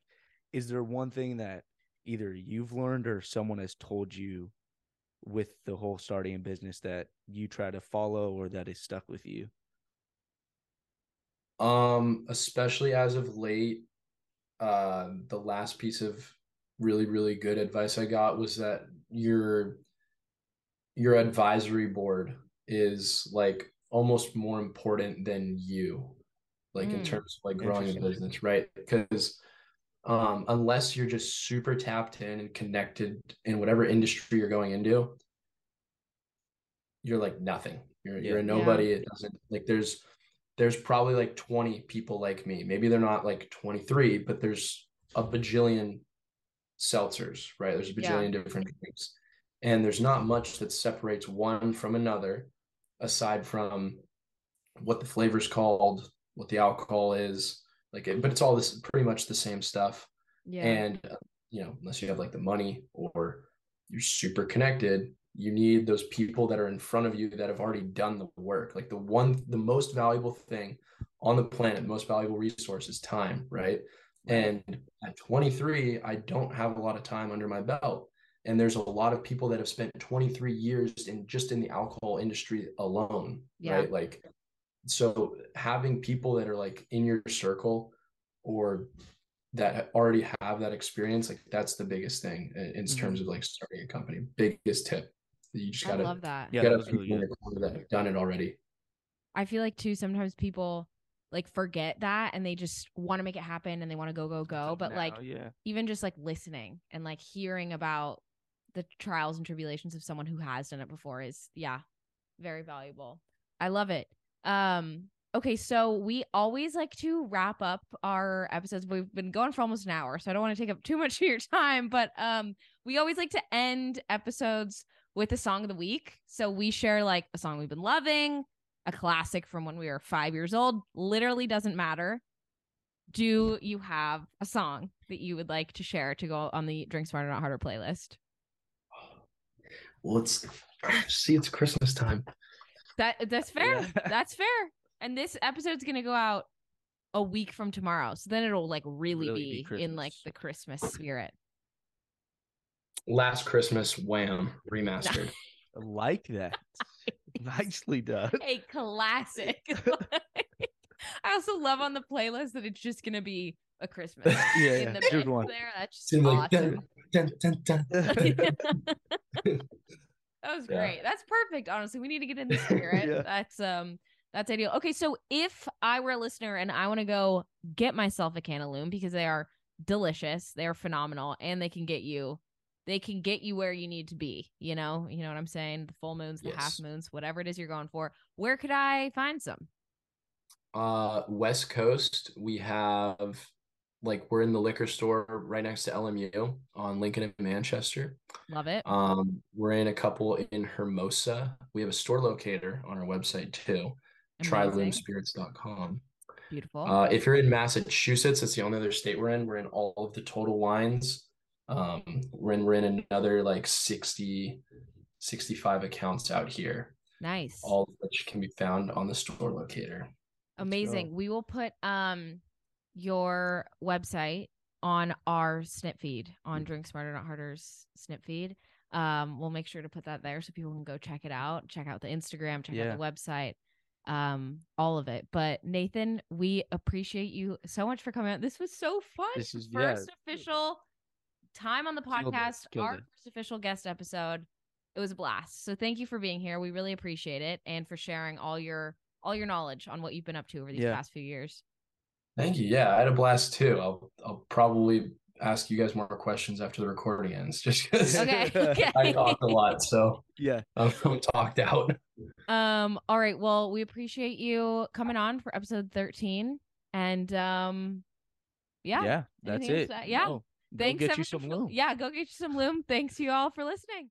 is there one thing that either you've learned or someone has told you with the whole starting business that you try to follow or that is stuck with you? Um, especially as of late, uh, the last piece of really, really good advice I got was that your your advisory board is like almost more important than you, like in Mm. terms of like growing a business, right? Because um, unless you're just super tapped in and connected in whatever industry you're going into, you're like nothing. You're you're a Yeah. nobody. It doesn't like there's there's probably like 20 people like me. Maybe they're not like 23, but there's a bajillion seltzers, right? There's a Yeah. bajillion different drinks. And there's not much that separates one from another aside from what the flavor's called, what the alcohol is, like it, but it's all this pretty much the same stuff. Yeah. and uh, you know unless you have like the money or you're super connected you need those people that are in front of you that have already done the work. Like the one the most valuable thing on the planet the most valuable resource is time right? And at 23 i don't have a lot of time under my belt and there's a lot of people that have spent 23 years in just in the alcohol industry alone Yeah. right like so having people that are like in your circle or that already have that experience like that's the biggest thing in, in Mhm. terms of like starting a company biggest tip you just gotta love that. Yeah, you gotta that was really good. that have done it already I feel like too sometimes people like forget that and they just want to make it happen and they want to go go go but like yeah, even just like listening and like hearing about the trials and tribulations of someone who has done it before is yeah very valuable. I love it. Um okay so we always like to wrap up our episodes. We've been going for almost an hour so i don't want to take up too much of your time but um we always like to end episodes with a song of the week. So we share like a song we've been loving a classic from when we were five years old. Literally doesn't matter. Do you have a song that you would like to share to go on the Drink Smarter Not Harder playlist? Well it's see it's christmas time That that's fair. Yeah. [laughs] That's fair. And this episode's gonna go out a week from tomorrow, so then it'll like really, Really be be, in like the Christmas spirit. last christmas wham remastered [laughs] I like that. [laughs] Nicely done. A classic. I also love on the playlist that it's just gonna be a Christmas. Yeah, in yeah, the just mix one. there. That's just Seemed like awesome. Dun, dun, dun, [laughs] dun. that was Yeah. great. That's perfect. Honestly, we need to get in the [laughs] spirit. Yeah. That's um that's ideal. Okay, so if I were a listener and I want to go get myself a can of LÜM because they are delicious, they are phenomenal, and they can get you they can get you where you need to be. You know, you know what I'm saying? The full moons, the half moons, whatever it is you're going for. Where could I find some? Uh, West Coast, we have like we're in the liquor store right next to LMU on Lincoln and Manchester. Love it. Um, we're in a couple in Hermosa. We have a store locator on our website too, tryloomspirits.com. Beautiful. Uh, if you're in Massachusetts, it's the only other state we're in. We're in all of the total wines. Um, we're in we're in another like 60, 65 accounts out here, nice. all of which can be found on the store locator. Amazing. We will put um your website on our snip feed on Drink Smarter Not Harder's snip feed. Um, we'll make sure to put that there so people can go check it out. Check out the Instagram, check Yeah. out the website, um, all of it. But Nathan, we appreciate you so much for coming out. This was so fun. This is- yeah. first official time on the Killed it, podcast, killed our it. first official guest episode. It was a blast. So thank you for being here. We really appreciate it and for sharing all your all your knowledge on what you've been up to over these Yeah. past few years. Thank you. Yeah, I had a blast too. I'll I'll probably ask you guys more questions after the recording ends, just because Okay. [laughs] okay. I talked a lot, so [laughs] Yeah. I'm, I'm talked out. Um, all right. Well, we appreciate you coming on for episode 13. And um yeah. Yeah. That's Anything it. to add? Yeah. No, go Thanks get you some LÜM. Yeah, go get you some LÜM. Thanks you all for listening.